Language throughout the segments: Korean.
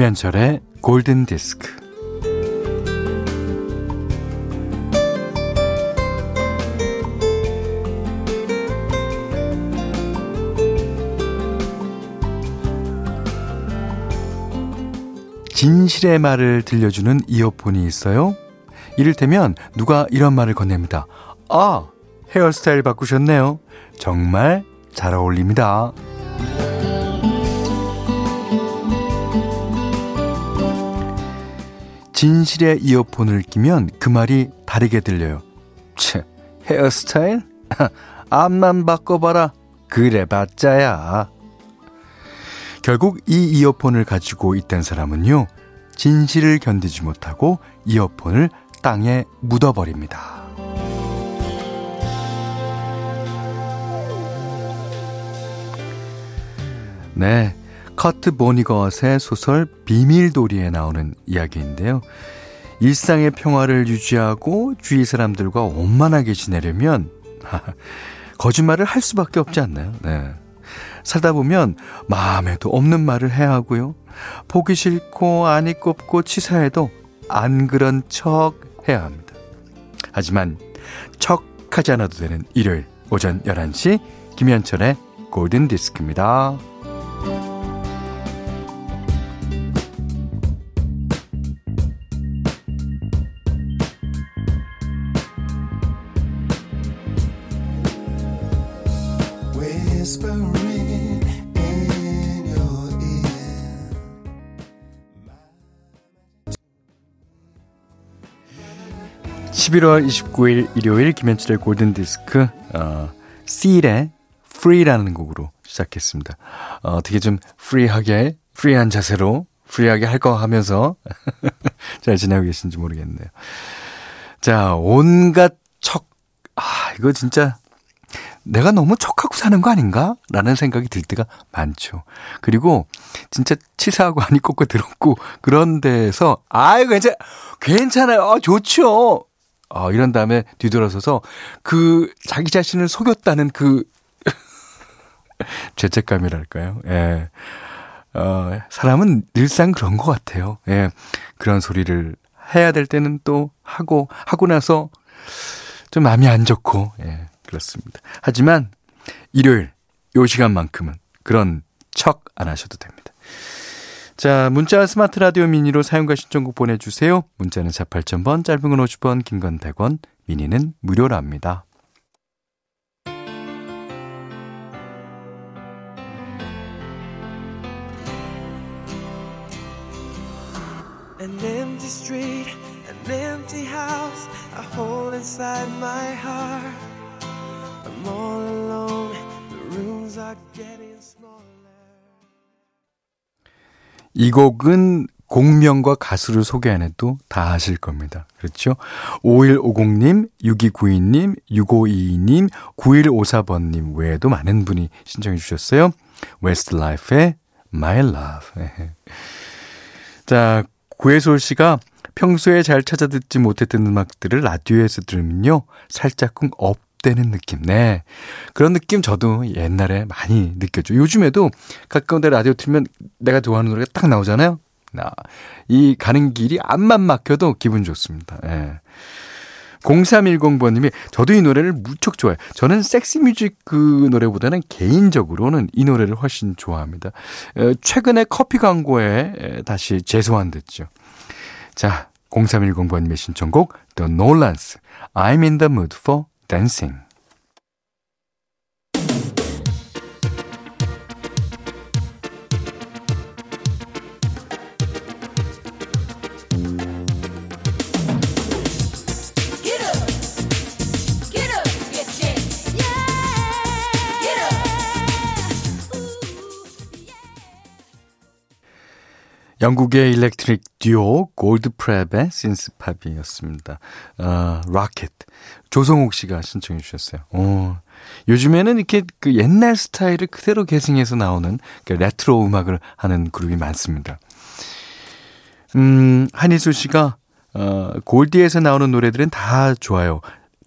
김현철의 골든 디스크. 진실의 말을 들려주는 이어폰이 있어요. 이를테면 누가 이런 말을 건넵니다. 아, 헤어스타일 바꾸셨네요. 정말 잘 어울립니다. 진실의 이어폰을 끼면 그 말이 다르게 들려요. 치, 헤어스타일? 앞만 바꿔봐라. 그래 봤자야. 결국 이 이어폰을 가지고 있던 사람은요, 진실을 견디지 못하고 이어폰을 땅에 묻어버립니다. 네. 커트 보니것의 소설 비밀도리에 나오는 이야기인데요. 일상의 평화를 유지하고 주위 사람들과 원만하게 지내려면 거짓말을 할 수밖에 없지 않나요? 네. 살다 보면 마음에도 없는 말을 해야 하고요. 보기 싫고 안 이 꼽고 치사해도 안 그런 척 해야 합니다. 하지만 척 하지 않아도 되는 일요일 오전 11시 김현철의 골든 디스크입니다. 11월 29일 일요일 김현철의 골든 디스크 어, C의 Free라는 곡으로 시작했습니다. 어, 어떻게 좀 프리하게 프리한 자세로 프리하게 할 거 하면서 잘 지내고 계신지 모르겠네요. 자, 온갖 척. 아, 이거 진짜 내가 너무 척하고 사는 거 아닌가? 라는 생각이 들 때가 많죠. 그리고 진짜 치사하고 아니꼽고 더럽고 그런 데서 아이 괜찮 괜찮아요. 아, 좋죠. 어, 이런 다음에 뒤돌아서서 그 자기 자신을 속였다는 그 죄책감이랄까요? 예. 어, 사람은 늘상 그런 것 같아요. 예. 그런 소리를 해야 될 때는 또 하고, 하고 나서 좀 마음이 안 좋고, 예. 그렇습니다. 하지만 일요일, 요 시간만큼은 그런 척 안 하셔도 됩니다. 자, 문자 스마트 라디오 미니로 사용과 신청곡 보내주세요. 문자는 4 8,000번, 짧은 건 50원, 긴 건 100원, 미니는 무료랍니다. I'm. 이 곡은 곡명과 가수를 소개 안 해도 다 아실 겁니다. 그렇죠? 5150님, 6292님, 6522님, 9154번님 외에도 많은 분이 신청해 주셨어요. 웨스트라이프의 My Love. 자, 구혜솔 씨가 평소에 잘 찾아 듣지 못했던 음악들을 라디오에서 들으면요. 살짝쿵 up 되는 느낌. 네. 그런 느낌 저도 옛날에 많이 느꼈죠. 요즘에도 가까운 데 라디오 틀면 내가 좋아하는 노래가 딱 나오잖아요. 나, 이 가는 길이 앞만 막혀도 기분 좋습니다. 예. 0310번님이 저도 이 노래를 무척 좋아해요. 저는 섹시뮤직 그 노래보다는 개인적으로는 이 노래를 훨씬 좋아합니다. 에, 최근에 커피 광고에 에, 다시 재소환 됐죠. 자, 0310번님의 신청곡 The Nolans I'm in the mood for dancing. 영국의 electric 듀오 골드프랩의 synth-pop이었습니다. 어, Rocket. 조성욱 씨가 신청해 주셨어요. 오, 요즘에는 이렇게 그 옛날 스타일을 그대로 계승해서 나오는 그 레트로 음악을 하는 그룹이 많습니다. 음, 한희수 씨가 어, 골디에서 나오는 노래들은 다 좋아요.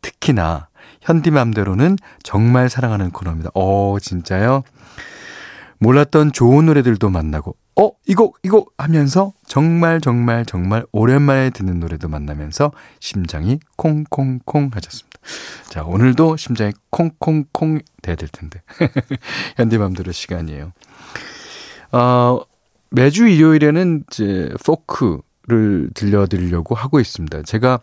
특히나 현디맘대로는 정말 사랑하는 코너입니다. 어, 진짜요? 몰랐던 좋은 노래들도 만나고 어, 이거, 이거 하면서 정말, 정말, 정말 오랜만에 듣는 노래도 만나면서 심장이 콩콩콩 하셨습니다. 자, 오늘도 심장이 콩콩콩 돼야 될 텐데. 현대맘대로 시간이에요. 어, 매주 일요일에는 이제 포크 를 들려드리려고 하고 있습니다. 제가,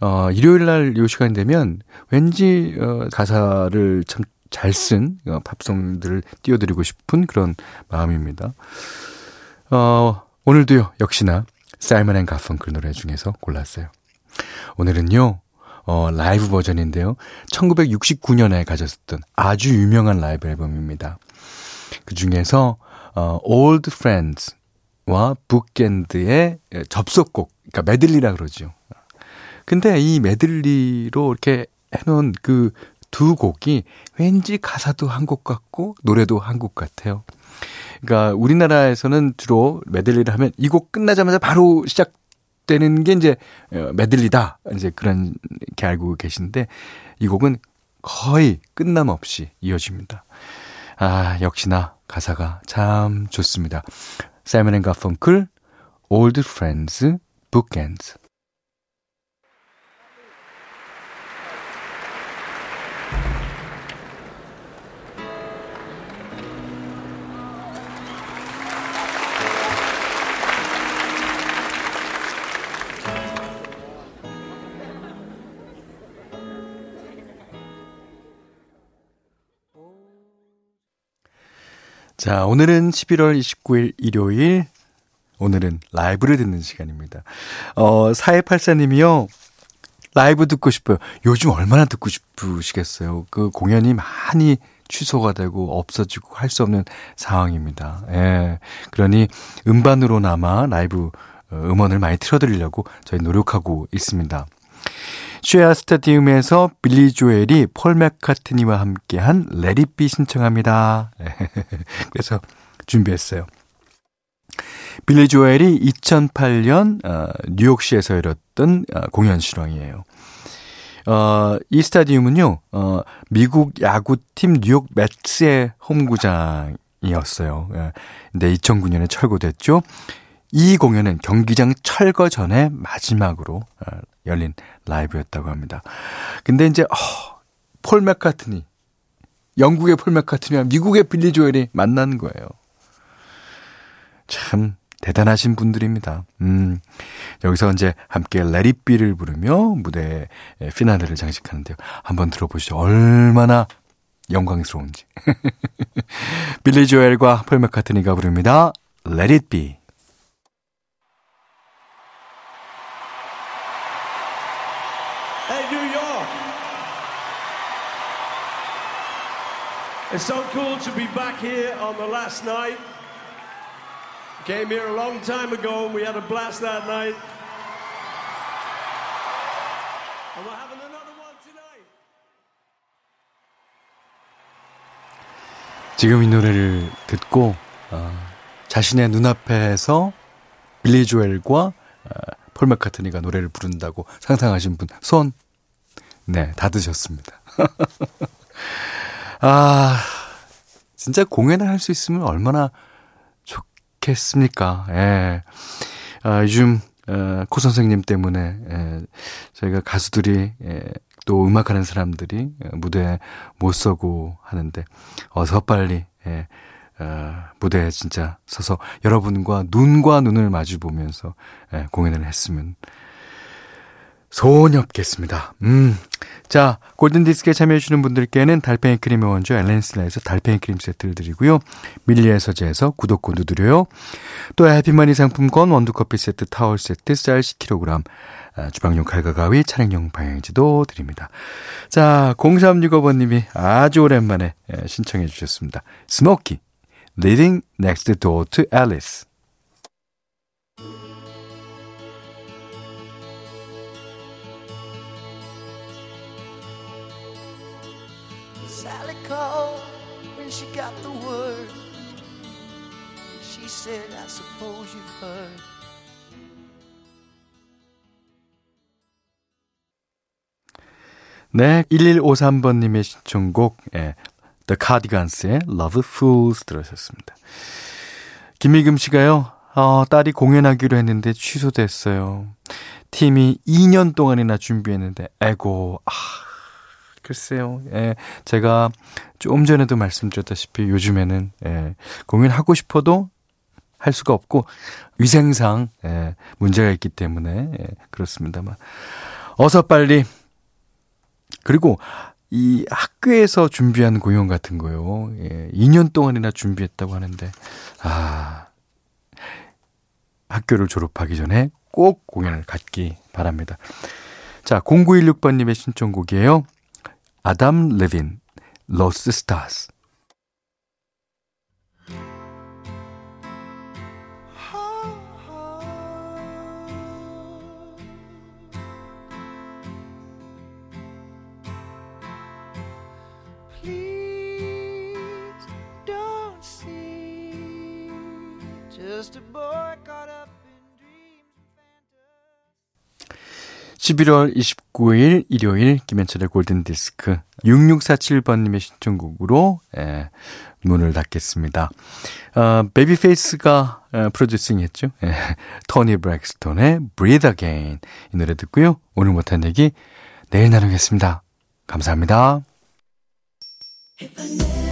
어, 일요일 날 요 시간 되면 왠지, 어, 가사를 참 잘쓴 어, 팝송들을 띄워드리고 싶은 그런 마음입니다. 어, 오늘도요, 역시나 사이먼 앤 가펑클 노래 중에서 골랐어요. 오늘은요, 어, 라이브 버전인데요. 1969년에 가졌었던 아주 유명한 라이브 앨범입니다. 그 중에서, 어, Old Friends와 Bookends의 접속곡, 그러니까 메들리라 그러죠. 근데 이 메들리로 이렇게 해놓은 그 두 곡이 왠지 가사도 한 곡 같고 노래도 한 곡 같아요. 그러니까 우리나라에서는 주로 메들리를 하면 이 곡 끝나자마자 바로 시작 되는 게 이제 어, 메들리다. 이제 그런 게 알고 계신데 이 곡은 거의 끝남 없이 이어집니다. 아, 역시나 가사가 참 좋습니다. 사이먼 앤 가펑클 Old Friends Bookends 자, 오늘은 11월 29일 일요일, 오늘은 라이브를 듣는 시간입니다. 어, 4284님이요. 라이브 듣고 싶어요. 요즘 얼마나 듣고 싶으시겠어요. 그 공연이 많이 취소가 되고 없어지고 할 수 없는 상황입니다. 예. 그러니 음반으로나마 라이브 어, 음원을 많이 틀어드리려고 저희 노력하고 있습니다. 쉐아 스타디움에서 빌리 조엘이 폴 맥카트니와 함께한 Let It Be 신청합니다. 그래서 준비했어요. 빌리 조엘이 2008년 어, 뉴욕시에서 열었던 어, 공연 실황이에요. 어, 이 스타디움은요, 어, 미국 야구팀 뉴욕 매츠의 홈구장이었어요. 예. 근데 2009년에 철거됐죠. 이 공연은 경기장 철거 전에 마지막으로 어, 열린 라이브였다고 합니다. 근데 이제 어, 폴 맥카트니 영국의 폴 맥카트니와 미국의 빌리 조엘이 만난 거예요. 참 대단하신 분들입니다. 음, 여기서 이제 함께 레리비를 부르며 무대 피나레를 장식하는데요. 한번 들어보시죠. 얼마나 영광스러운지. 빌리 조엘과 폴 맥카트니가 부릅니다. Let it be. It's so cool to be back here on the last night. Came here a long time ago and we had a blast that night. And we're having another one tonight. 지금 이 노래를 듣고 어, 자신의 눈앞에서 빌리 조엘과 어, 폴 맥카트니가 노래를 부른다고 상상하신 분 손, 네, 닫으셨습니다. 아, 진짜 공연을 할 수 있으면 얼마나 좋겠습니까? 예. 아, 요즘, 어, 코 선생님 때문에, 예, 저희가 가수들이, 예, 또 음악하는 사람들이 무대에 못 서고 하는데, 어서 빨리, 예, 어, 무대에 진짜 서서 여러분과 눈과 눈을 마주 보면서, 예, 공연을 했으면 소원이 없겠습니다. 음. 자, 골든디스크에 참여해주시는 분들께는 달팽이 크림의 원조 엘렌실라에서 달팽이 크림 세트를 드리고요. 밀리의 서재에서 구독권도 드려요. 또 해피머니 상품권, 원두커피 세트, 타월 세트, 쌀 10kg, 아, 주방용 칼과 가위, 차량용 방향제도 드립니다. 자, 0365번님이 아주 오랜만에 예, 신청해 주셨습니다. 스모키, Living Next Door to Alice. Said, I suppose you've heard. 네, 1153번님의 신청곡, 예, The Cardigans의 Love Fools 들으셨습니다. 김미금 씨가요, 어, 딸이 공연하기로 했는데 취소됐어요. 팀이 2년 동안이나 준비했는데, 에고, 아, 글쎄요. 예, 제가 좀 전에도 말씀드렸다시피 요즘에는, 예, 공연하고 싶어도 할 수가 없고, 위생상, 예, 문제가 있기 때문에, 예, 그렇습니다만. 어서 빨리, 그리고 이 학교에서 준비한 공연 같은 거요. 예, 2년 동안이나 준비했다고 하는데, 아, 학교를 졸업하기 전에 꼭 공연을 갖기 바랍니다. 자, 0916번님의 신청곡이에요. 아담 레빈, Lost Stars. Just a boy caught up in dreams and fantasy. 11월 29일 일요일 김현철의 골든 디스크 6647번님의 신청곡으로 예, 문을 닫겠습니다. 어, 베이비페이스가 어, 프로듀싱 했죠. 예, 토니 브렉스톤의 Breathe Again 이 노래 듣고요. 오늘 못한 얘기 내일 나누겠습니다. 감사합니다. If I never